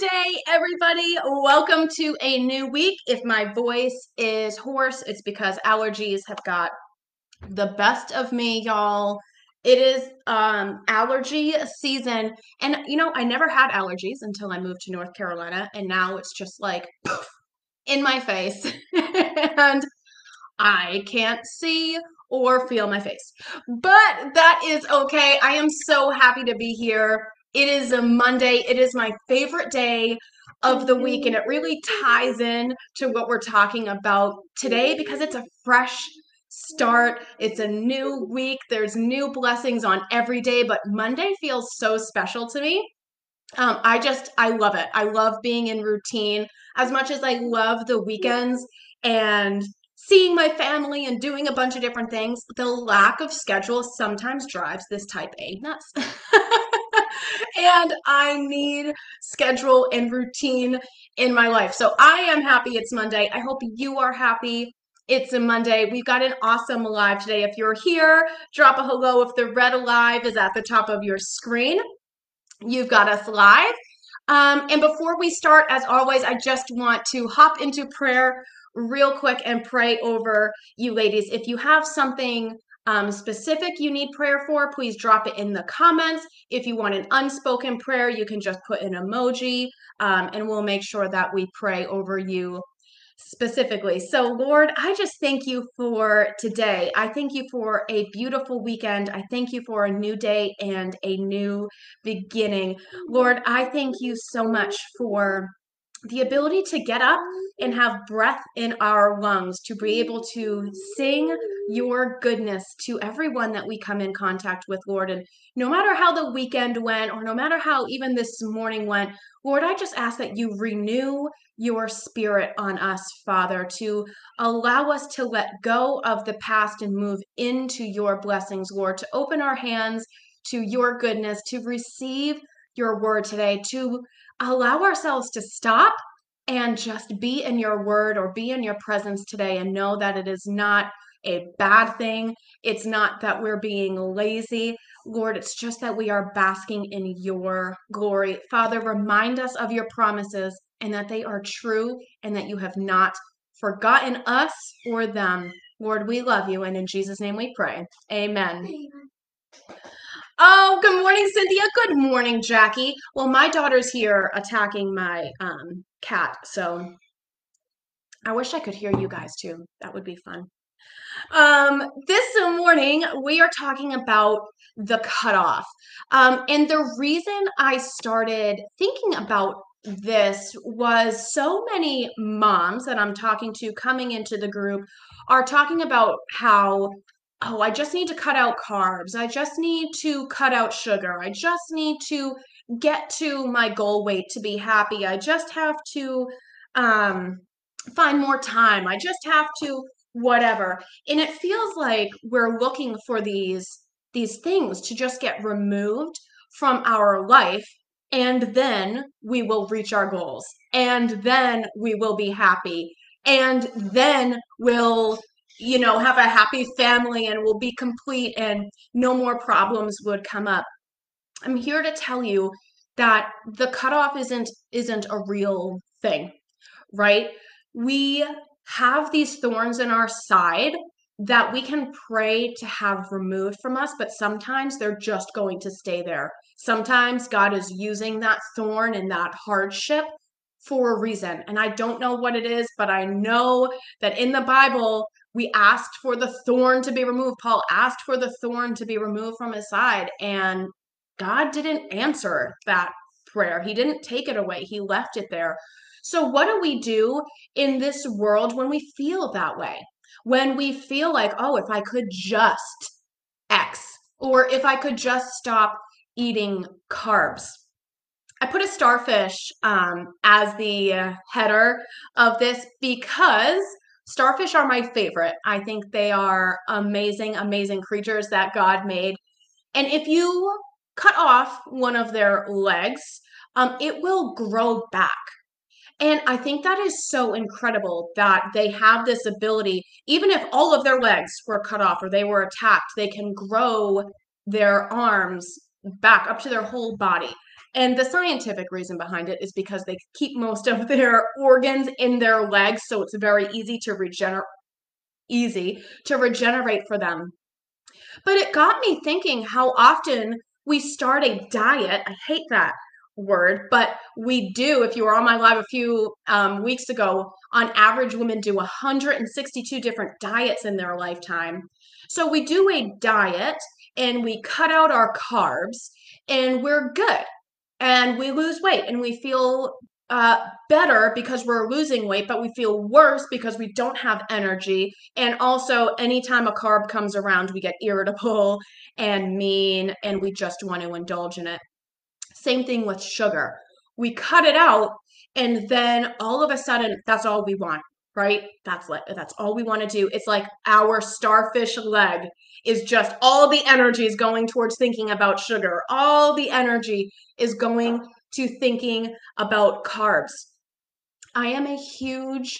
Monday, everybody. Welcome to a new week. If my voice is hoarse, it's because allergies have got the best of me, y'all. It is um, allergy season. And, you know, I never had allergies until I moved to North Carolina. And now it's just like poof, in my face. and I can't see or feel my face. But that is okay. I am so happy to be here. It is a Monday. It is my favorite day of the week, and it really ties in to what we're talking about today because it's a fresh start. It's a new week. There's new blessings on every day, but Monday feels so special to me. Um, I just, I love it. I love being in routine as much as I love the weekends and seeing my family and doing a bunch of different things. The lack of schedule sometimes drives this type A nuts. and I need schedule and routine in my life. So I am happy it's Monday. I hope you are happy. It's a Monday. We've got an awesome live today. If you're here, drop a hello if the red alive is at the top of your screen. You've got us live. Um, and before we start, as always, I just want to hop into prayer real quick and pray over you ladies. If you have something um, specific you need prayer for, please drop it in the comments. If you want an unspoken prayer, you can just put an emoji um, and we'll make sure that we pray over you specifically. So, Lord, I just thank you for today. I thank you for a beautiful weekend. I thank you for a new day and a new beginning. Lord, I thank you so much for the ability to get up and have breath in our lungs, to be able to sing your goodness to everyone that we come in contact with, Lord. And no matter how the weekend went, or no matter how even this morning went, Lord, I just ask that you renew your spirit on us, Father, to allow us to let go of the past and move into your blessings, Lord, to open our hands to your goodness, to receive your word today, to allow ourselves to stop and just be in your word or be in your presence today and know that it is not a bad thing. It's not that we're being lazy. Lord, it's just that we are basking in your glory. Father, remind us of your promises and that they are true and that you have not forgotten us or them. Lord, we love you. And in Jesus' name we pray. Amen. Amen. Oh, good morning, Cynthia. Good morning, Jackie. Well, my daughter's here attacking my um, cat, so I wish I could hear you guys too. That would be fun. Um, this morning, we are talking about the cutoff. Um, and the reason I started thinking about this was so many moms that I'm talking to coming into the group are talking about how oh, I just need to cut out carbs. I just need to cut out sugar. I just need to get to my goal weight to be happy. I just have to um, find more time. I just have to whatever. And it feels like we're looking for these these things to just get removed from our life and then we will reach our goals and then we will be happy and then we'll you know, have a happy family and will be complete and no more problems would come up. I'm here to tell you that the cutoff isn't isn't a real thing, right? We have these thorns in our side that we can pray to have removed from us, but sometimes they're just going to stay there. Sometimes God is using that thorn and that hardship for a reason. And I don't know what it is, but I know that in the Bible, we asked for the thorn to be removed. Paul asked for the thorn to be removed from his side, and God didn't answer that prayer. He didn't take it away, He left it there. So, what do we do in this world when we feel that way? When we feel like, oh, if I could just X, or if I could just stop eating carbs. I put a starfish um, as the header of this because Starfish are my favorite. I think they are amazing, amazing creatures that God made. And if you cut off one of their legs, um, it will grow back. And I think that is so incredible that they have this ability, even if all of their legs were cut off or they were attacked, they can grow their arms back up to their whole body. And the scientific reason behind it is because they keep most of their organs in their legs, so it's very easy to regenerate easy to regenerate for them. But it got me thinking how often we start a diet. I hate that word, but we do. If you were on my live a few um, weeks ago, on average, women do 162 different diets in their lifetime. So we do a diet and we cut out our carbs and we're good and we lose weight and we feel uh, better because we're losing weight, but we feel worse because we don't have energy. And also, anytime a carb comes around, we get irritable and mean, and we just want to indulge in it. Same thing with sugar. We cut it out, and then all of a sudden, that's all we want, right? That's like that's all we want to do. It's like our starfish leg is just all the energy is going towards thinking about sugar. All the energy is going to thinking about carbs. I am a huge,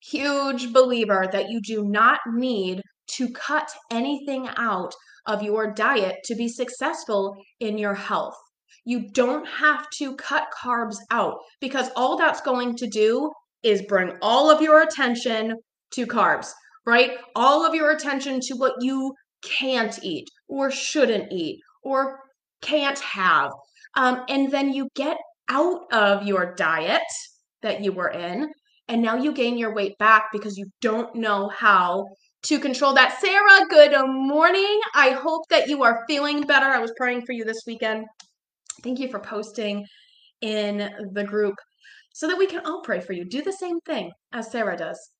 huge believer that you do not need to cut anything out of your diet to be successful in your health. You don't have to cut carbs out because all that's going to do is bring all of your attention to carbs, right? All of your attention to what you can't eat or shouldn't eat or can't have. Um, and then you get out of your diet that you were in, and now you gain your weight back because you don't know how to control that. Sarah, good morning. I hope that you are feeling better. I was praying for you this weekend. Thank you for posting in the group so that we can all pray for you. Do the same thing as Sarah does.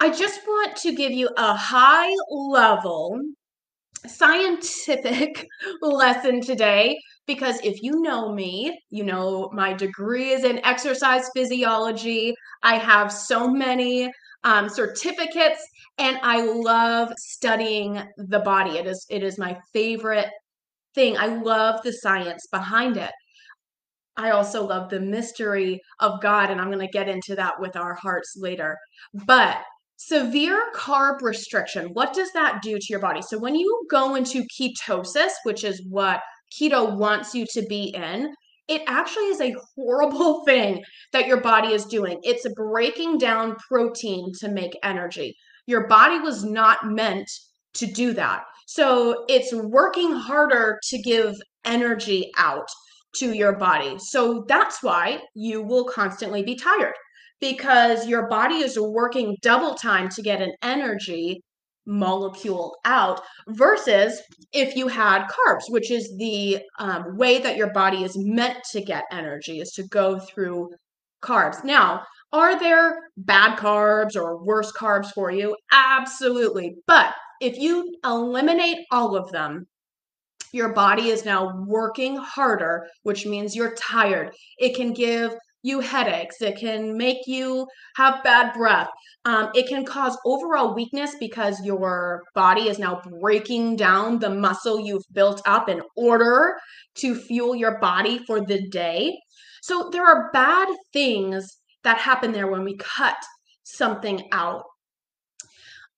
I just want to give you a high level scientific lesson today because if you know me, you know my degree is in exercise physiology. I have so many um, certificates and I love studying the body. It is it is my favorite thing. I love the science behind it. I also love the mystery of God, and I'm going to get into that with our hearts later. But Severe carb restriction, what does that do to your body? So, when you go into ketosis, which is what keto wants you to be in, it actually is a horrible thing that your body is doing. It's breaking down protein to make energy. Your body was not meant to do that. So, it's working harder to give energy out to your body. So, that's why you will constantly be tired because your body is working double time to get an energy molecule out versus if you had carbs which is the um, way that your body is meant to get energy is to go through carbs. Now are there bad carbs or worse carbs for you? Absolutely. But if you eliminate all of them your body is now working harder which means you're tired it can give you headaches. It can make you have bad breath. Um, it can cause overall weakness because your body is now breaking down the muscle you've built up in order to fuel your body for the day. So there are bad things that happen there when we cut something out.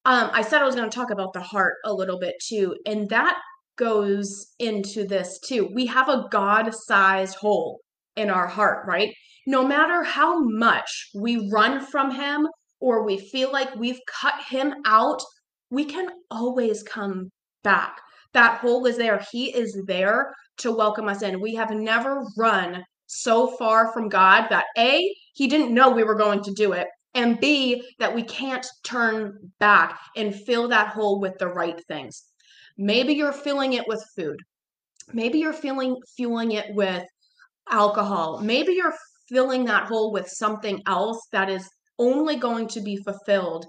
Um, I said I was going to talk about the heart a little bit too, and that goes into this too. We have a God sized hole in our heart, right? no matter how much we run from him or we feel like we've cut him out, we can always come back. That hole is there. He is there to welcome us in. We have never run so far from God that A, he didn't know we were going to do it, and B, that we can't turn back and fill that hole with the right things. Maybe you're filling it with food. Maybe you're feeling fueling it with alcohol. Maybe you're filling that hole with something else that is only going to be fulfilled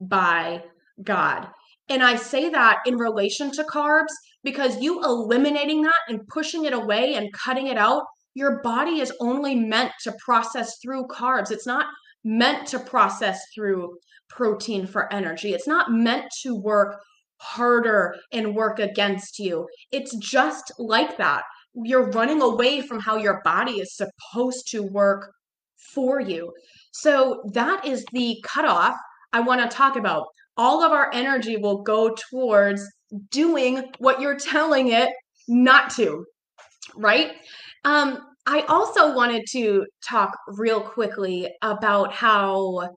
by God. And I say that in relation to carbs because you eliminating that and pushing it away and cutting it out, your body is only meant to process through carbs. It's not meant to process through protein for energy. It's not meant to work harder and work against you. It's just like that you're running away from how your body is supposed to work for you. So that is the cutoff I want to talk about. All of our energy will go towards doing what you're telling it not to. right? Um, I also wanted to talk real quickly about how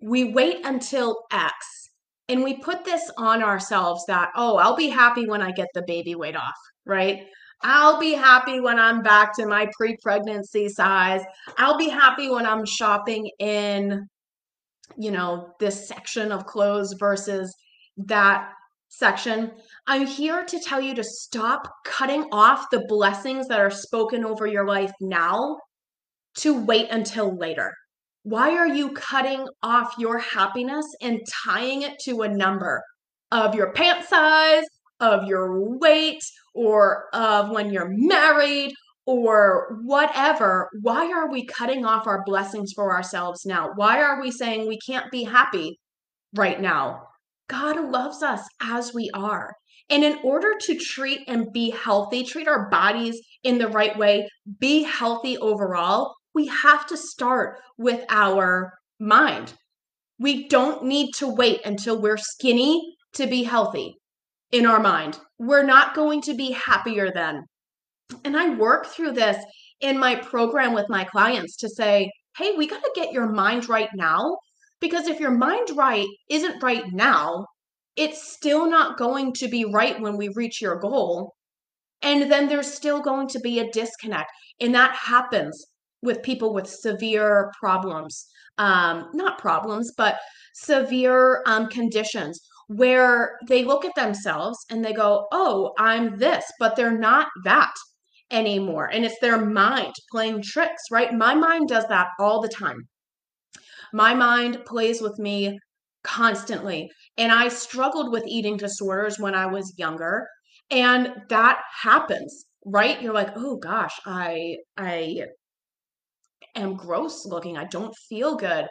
we wait until X and we put this on ourselves that, oh, I'll be happy when I get the baby weight off, right? I'll be happy when I'm back to my pre pregnancy size. I'll be happy when I'm shopping in, you know, this section of clothes versus that section. I'm here to tell you to stop cutting off the blessings that are spoken over your life now to wait until later. Why are you cutting off your happiness and tying it to a number of your pant size, of your weight, or of when you're married, or whatever? Why are we cutting off our blessings for ourselves now? Why are we saying we can't be happy right now? God loves us as we are. And in order to treat and be healthy, treat our bodies in the right way, be healthy overall, we have to start with our mind. We don't need to wait until we're skinny to be healthy in our mind. We're not going to be happier then. And I work through this in my program with my clients to say, hey, we got to get your mind right now. Because if your mind right isn't right now, it's still not going to be right when we reach your goal. And then there's still going to be a disconnect. And that happens with people with severe problems, um, not problems, but severe um, conditions where they look at themselves and they go, oh, I'm this, but they're not that anymore. And it's their mind playing tricks, right? My mind does that all the time. My mind plays with me constantly. And I struggled with eating disorders when I was younger. And that happens, right? You're like, oh gosh, I I am gross looking. I don't feel good.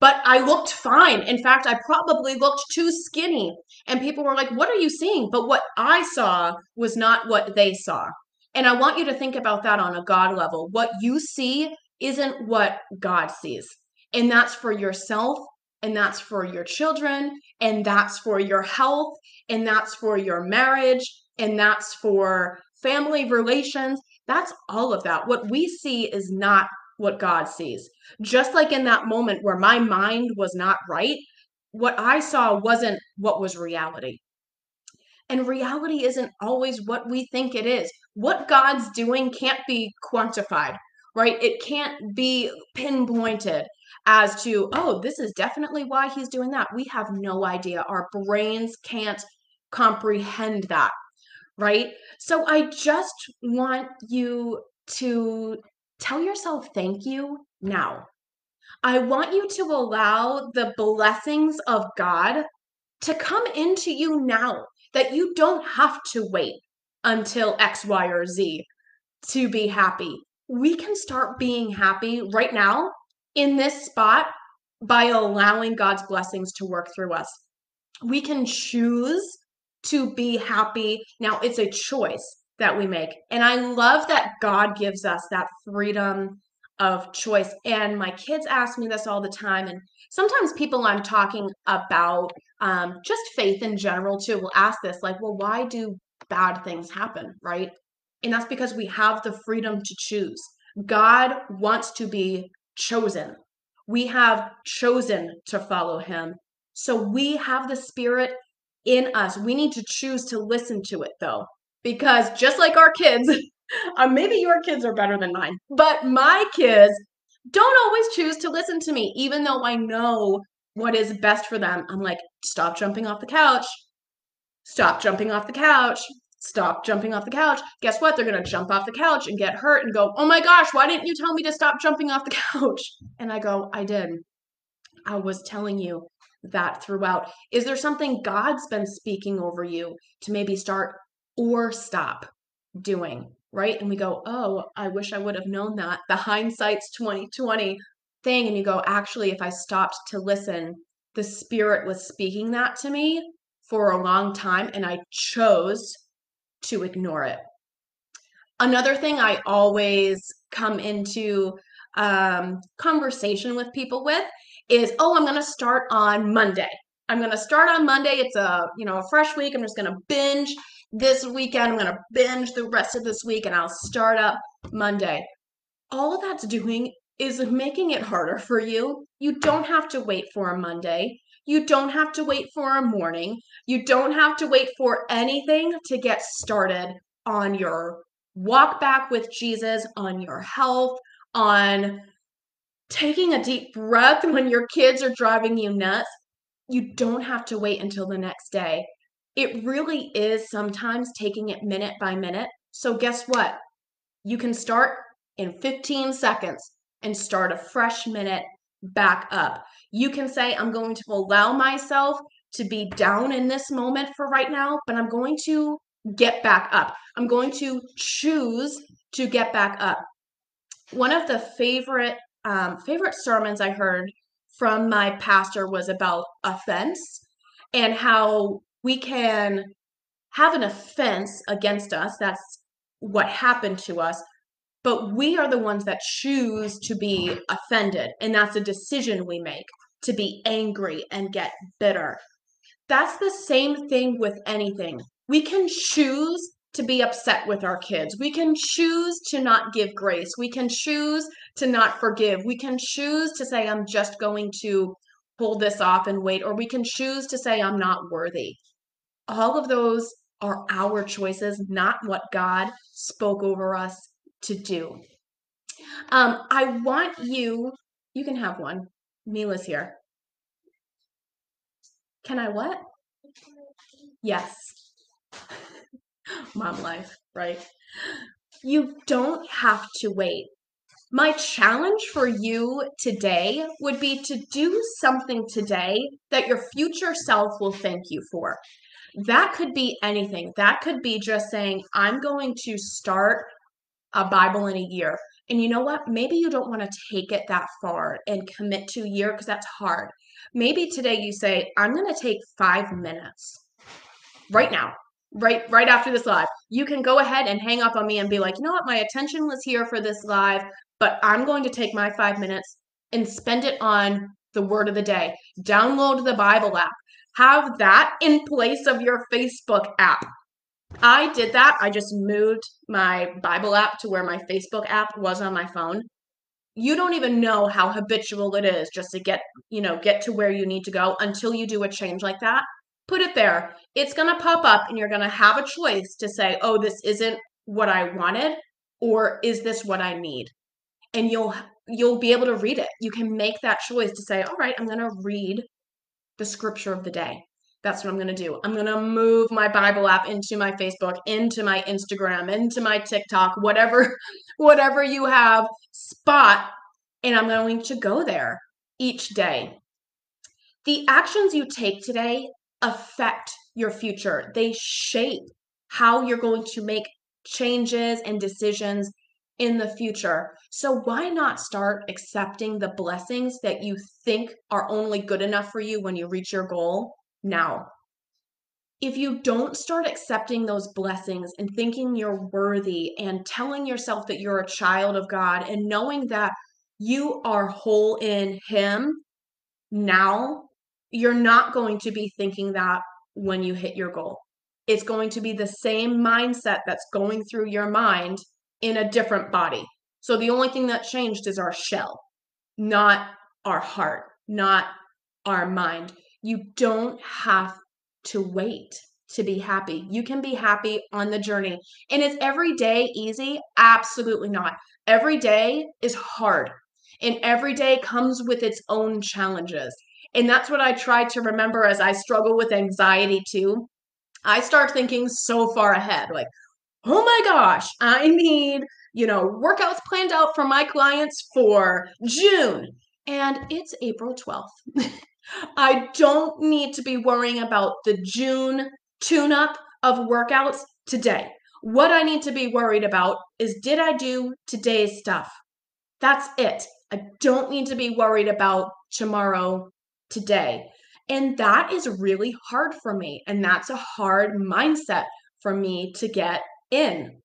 But I looked fine. In fact, I probably looked too skinny. And people were like, What are you seeing? But what I saw was not what they saw. And I want you to think about that on a God level. What you see isn't what God sees. And that's for yourself, and that's for your children, and that's for your health, and that's for your marriage, and that's for family relations. That's all of that. What we see is not what God sees. Just like in that moment where my mind was not right, what I saw wasn't what was reality. And reality isn't always what we think it is. What God's doing can't be quantified, right? It can't be pinpointed as to, oh, this is definitely why he's doing that. We have no idea. Our brains can't comprehend that right? So I just want you to tell yourself thank you now. I want you to allow the blessings of God to come into you now, that you don't have to wait until X, Y, or Z to be happy. We can start being happy right now in this spot by allowing God's blessings to work through us. We can choose to be happy. Now, it's a choice that we make. And I love that God gives us that freedom of choice. And my kids ask me this all the time. And sometimes people I'm talking about um, just faith in general too will ask this, like, well, why do bad things happen? Right. And that's because we have the freedom to choose. God wants to be chosen. We have chosen to follow him. So we have the spirit in us. We need to choose to listen to it though, because just like our kids, uh, maybe your kids are better than mine, but my kids don't always choose to listen to me, even though I know what is best for them. I'm like, stop jumping off the couch. Stop jumping off the couch. Stop jumping off the couch. Guess what? They're going to jump off the couch and get hurt and go, Oh my gosh, why didn't you tell me to stop jumping off the couch? And I go, I did. I was telling you that throughout. Is there something God's been speaking over you to maybe start or stop doing? Right. And we go, oh, I wish I would have known that. The hindsight's 2020 thing. And you go, actually, if I stopped to listen, the spirit was speaking that to me for a long time and I chose to ignore it. Another thing I always come into um, conversation with people with is, oh, I'm going to start on Monday. I'm going to start on Monday. It's a, you know, a fresh week. I'm just going to binge this weekend I'm going to binge the rest of this week and I'll start up Monday. All that's doing is making it harder for you. You don't have to wait for a Monday. You don't have to wait for a morning. You don't have to wait for anything to get started on your walk back with Jesus, on your health, on taking a deep breath when your kids are driving you nuts. You don't have to wait until the next day. It really is sometimes taking it minute by minute. So, guess what? You can start in 15 seconds and start a fresh minute back up. You can say, I'm going to allow myself to be down in this moment for right now, but I'm going to get back up. I'm going to choose to get back up. One of the favorite um, favorite sermons I heard from my pastor was about offense and how we can have an offense against us. That's what happened to us. But we are the ones that choose to be offended. And that's a decision we make to be angry and get bitter. That's the same thing with anything. We can choose to be upset with our kids. We can choose to not give grace. We can choose to not forgive. We can choose to say, I'm just going to hold this off and wait, or we can choose to say, I'm not worthy. All of those are our choices, not what God spoke over us to do. Um, I want you, you can have one. Mila's here. Can I what? Yes. Mom life, right? You don't have to wait. My challenge for you today would be to do something today that your future self will thank you for. That could be anything. That could be just saying, I'm going to start a Bible in a year. And you know what? Maybe you don't want to take it that far and commit to a year because that's hard. Maybe today you say, I'm going to take five minutes right now, right, right after this live. You can go ahead and hang up on me and be like, you know what? My attention was here for this live, but I'm going to take my five minutes and spend it on the word of the day. Download the Bible app. Have that in place of your Facebook app. I did that. I just moved my Bible app to where my Facebook app was on my phone. You don't even know how habitual it is just to get, you know, get to where you need to go until you do a change like that. Put it there. It's going to pop up and you're going to have a choice to say, "Oh, this isn't what I wanted," or "Is this what I need?" And you'll you'll be able to read it. You can make that choice to say, "All right, I'm going to read the scripture of the day." That's what I'm going to do. I'm going to move my Bible app into my Facebook, into my Instagram, into my TikTok, whatever whatever you have spot and I'm going to go there each day. The actions you take today affect your future. They shape how you're going to make changes and decisions in the future. So why not start accepting the blessings that you think are only good enough for you when you reach your goal now. If you don't start accepting those blessings and thinking you're worthy and telling yourself that you're a child of God and knowing that you are whole in Him now, you're not going to be thinking that when you hit your goal. It's going to be the same mindset that's going through your mind in a different body. So the only thing that changed is our shell, not our heart, not our mind. You don't have to wait to be happy. You can be happy on the journey. And is every day easy? Absolutely not. Every day is hard. And every day comes with its own challenges. And that's what I try to remember as I struggle with anxiety too. I start thinking so far ahead, like, oh my gosh, I need, you know, workouts planned out for my clients for June. And it's April 12th. I don't need to be worrying about the June tune up of workouts today. What I need to be worried about is did I do today's stuff? That's it. I don't need to be worried about tomorrow, today. And that is really hard for me. And that's a hard mindset for me to get in.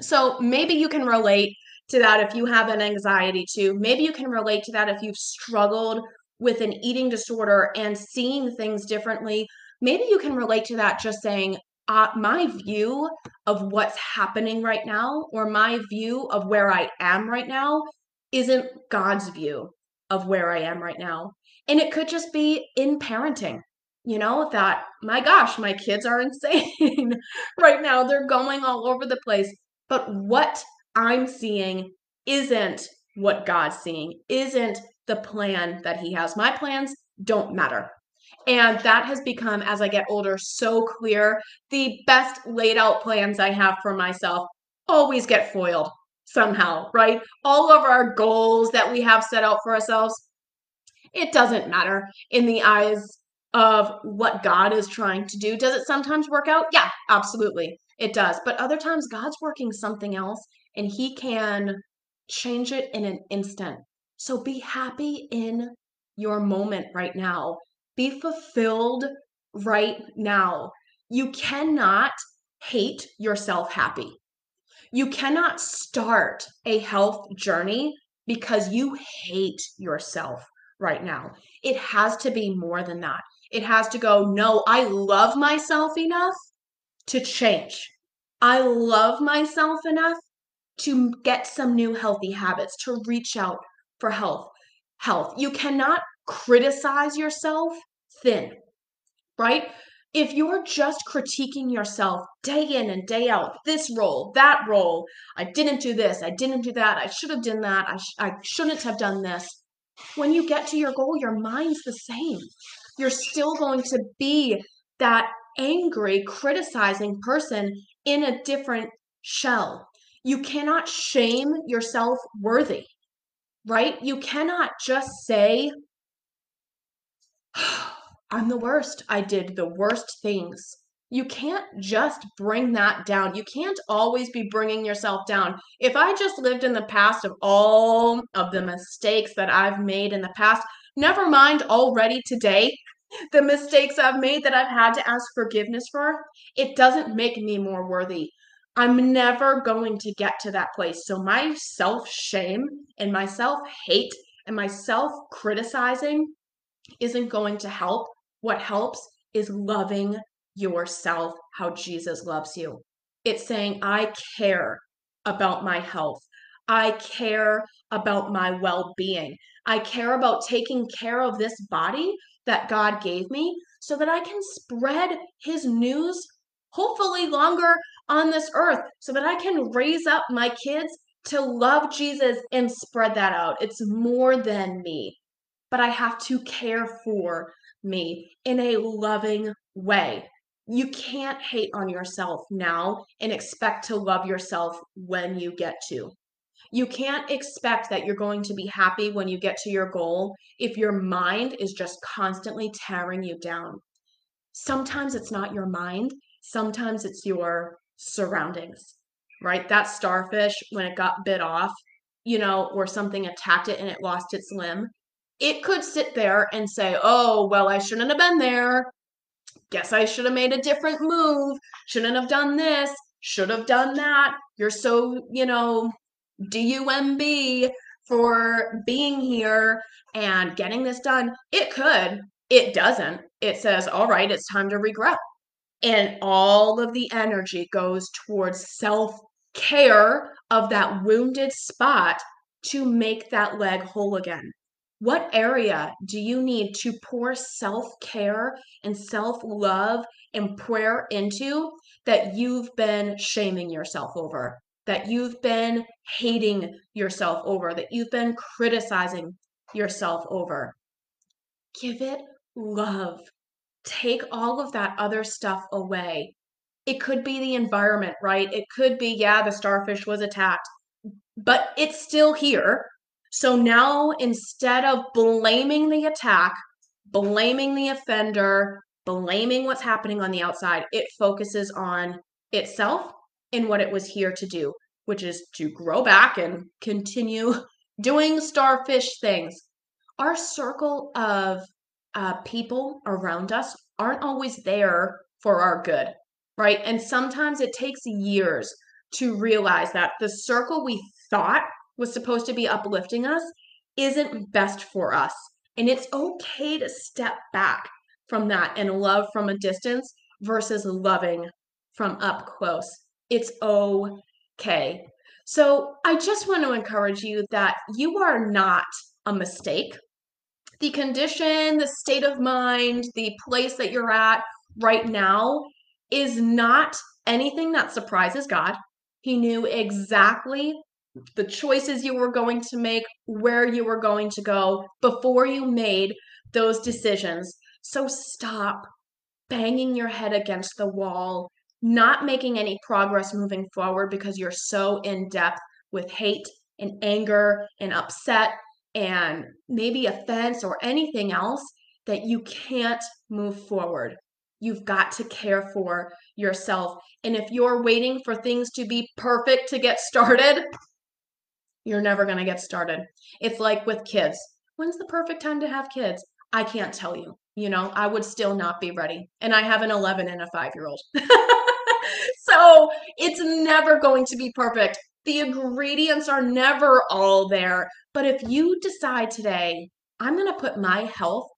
So maybe you can relate to that if you have an anxiety too. Maybe you can relate to that if you've struggled with an eating disorder and seeing things differently, maybe you can relate to that just saying, uh, my view of what's happening right now or my view of where I am right now isn't God's view of where I am right now. And it could just be in parenting, you know, that my gosh, my kids are insane right now. They're going all over the place. But what I'm seeing isn't what God's seeing, isn't the plan that He has. My plans don't matter. And that has become, as I get older, so clear. The best laid out plans I have for myself always get foiled somehow, right? All of our goals that we have set out for ourselves, it doesn't matter in the eyes of what God is trying to do. Does it sometimes work out? Yeah, absolutely. It does. But other times, God's working something else and He can change it in an instant. So be happy in your moment right now. Be fulfilled right now. You cannot hate yourself happy. You cannot start a health journey because you hate yourself right now. It has to be more than that. It has to go, no, I love myself enough to change. I love myself enough to get some new healthy habits, to reach out for health. Health. You cannot criticize yourself thin, right? If you're just critiquing yourself day in and day out, this role, that role, I didn't do this, I didn't do that, I should have done that, I, sh- I shouldn't have done this. When you get to your goal, your mind's the same. You're still going to be that angry, criticizing person in a different shell. You cannot shame yourself worthy right? You cannot just say, I'm the worst. I did the worst things. You can't just bring that down. You can't always be bringing yourself down. If I just lived in the past of all of the mistakes that I've made in the past, never mind already today, the mistakes I've made that I've had to ask forgiveness for, it doesn't make me more worthy. I'm never going to get to that place. So my self shame and my self hate and my self criticizing isn't going to help. What helps is loving yourself how Jesus loves you. It's saying, I care about my health. I care about my well being. I care about taking care of this body that God gave me so that I can spread his news, hopefully longer on this earth, so that I can raise up my kids to love Jesus and spread that out. It's more than me, but I have to care for me in a loving way. You can't hate on yourself now and expect to love yourself when you get to. You can't expect that you're going to be happy when you get to your goal if your mind is just constantly tearing you down. Sometimes it's not your mind, sometimes it's your surroundings, right? That starfish, when it got bit off, you know, or something attacked it and it lost its limb, it could sit there and say, oh, well, I shouldn't have been there. Guess I should have made a different move. Shouldn't have done this. Should have done that. You're so, you know, DUMB for being here and getting this done. It could. It doesn't. It says, all right, it's time to regret. And all of the energy goes towards self care of that wounded spot to make that leg whole again. What area do you need to pour self care and self love and prayer into that you've been shaming yourself over, that you've been hating yourself over, that you've been criticizing yourself over? Give it love. Take all of that other stuff away. It could be the environment, right? It could be, yeah, the starfish was attacked, but it's still here so now instead of blaming the attack, blaming the offender, blaming what's happening on the outside, it focuses on itself and what it was here to do, which is to grow back and continue doing starfish things. Our circle of uh, people around us aren't always there for our good, right? And sometimes it takes years to realize that the circle we thought was supposed to be uplifting us isn't best for us. And it's okay to step back from that and love from a distance versus loving from up close. It's okay. So I just want to encourage you that you are not a mistake. The condition, the state of mind, the place that you're at right now is not anything that surprises God. He knew exactly the choices you were going to make, where you were going to go before you made those decisions. So stop banging your head against the wall, not making any progress moving forward because you're so in depth with hate and anger and upset and maybe offense or anything else that you can't move forward. You've got to care for yourself. And if you're waiting for things to be perfect to get started, you're never going to get started. It's like with kids. When's the perfect time to have kids? I can't tell you. You know, I would still not be ready. And I have an 11 and a five year old. so it's never going to be perfect. The ingredients are never all there. But if you decide today, I'm going to put my health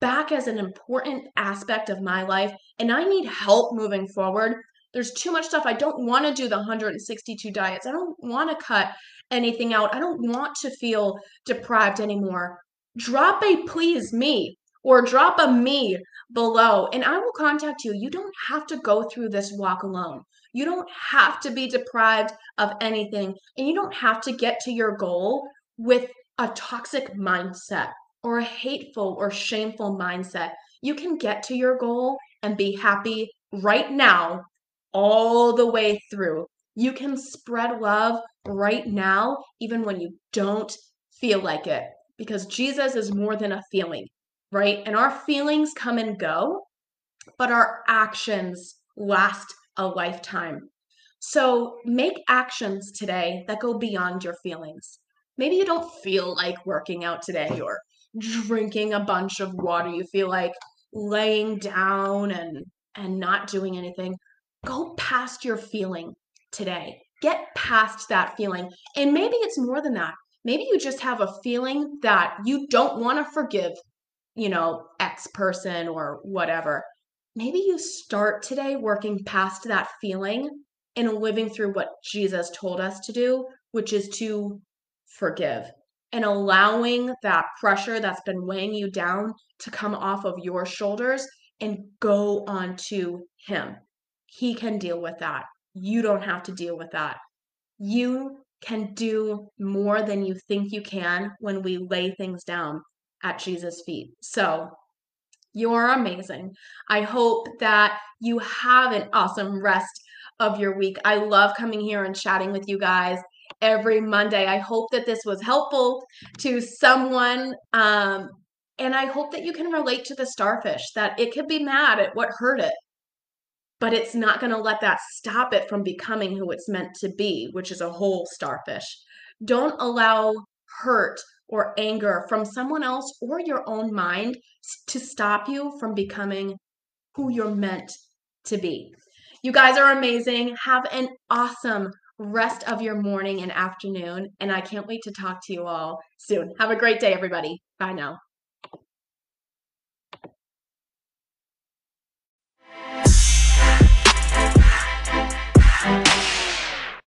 back as an important aspect of my life and I need help moving forward. There's too much stuff. I don't want to do the 162 diets. I don't want to cut anything out. I don't want to feel deprived anymore. Drop a please me or drop a me below and I will contact you. You don't have to go through this walk alone. You don't have to be deprived of anything and you don't have to get to your goal with a toxic mindset or a hateful or shameful mindset. You can get to your goal and be happy right now, all the way through. You can spread love right now, even when you don't feel like it, because Jesus is more than a feeling right? And our feelings come and go, but our actions last a lifetime. So make actions today that go beyond your feelings. Maybe you don't feel like working out today or drinking a bunch of water. You feel like laying down and and not doing anything. Go past your feeling today. Get past that feeling. And maybe it's more than that. Maybe you just have a feeling that you don't want to forgive you know, X person or whatever. Maybe you start today working past that feeling and living through what Jesus told us to do, which is to forgive and allowing that pressure that's been weighing you down to come off of your shoulders and go on to Him. He can deal with that. You don't have to deal with that. You can do more than you think you can when we lay things down at Jesus' feet. So you're amazing. I hope that you have an awesome rest of your week. I love coming here and chatting with you guys every Monday. I hope that this was helpful to someone. Um, and I hope that you can relate to the starfish, that it could be mad at what hurt it, but it's not going to let that stop it from becoming who it's meant to be, which is a whole starfish. Don't allow hurt or anger from someone else or your own mind to stop you from becoming who you're meant to be. You guys are amazing. Have an awesome rest of your morning and afternoon. And I can't wait to talk to you all soon. Have a great day, everybody. Bye now.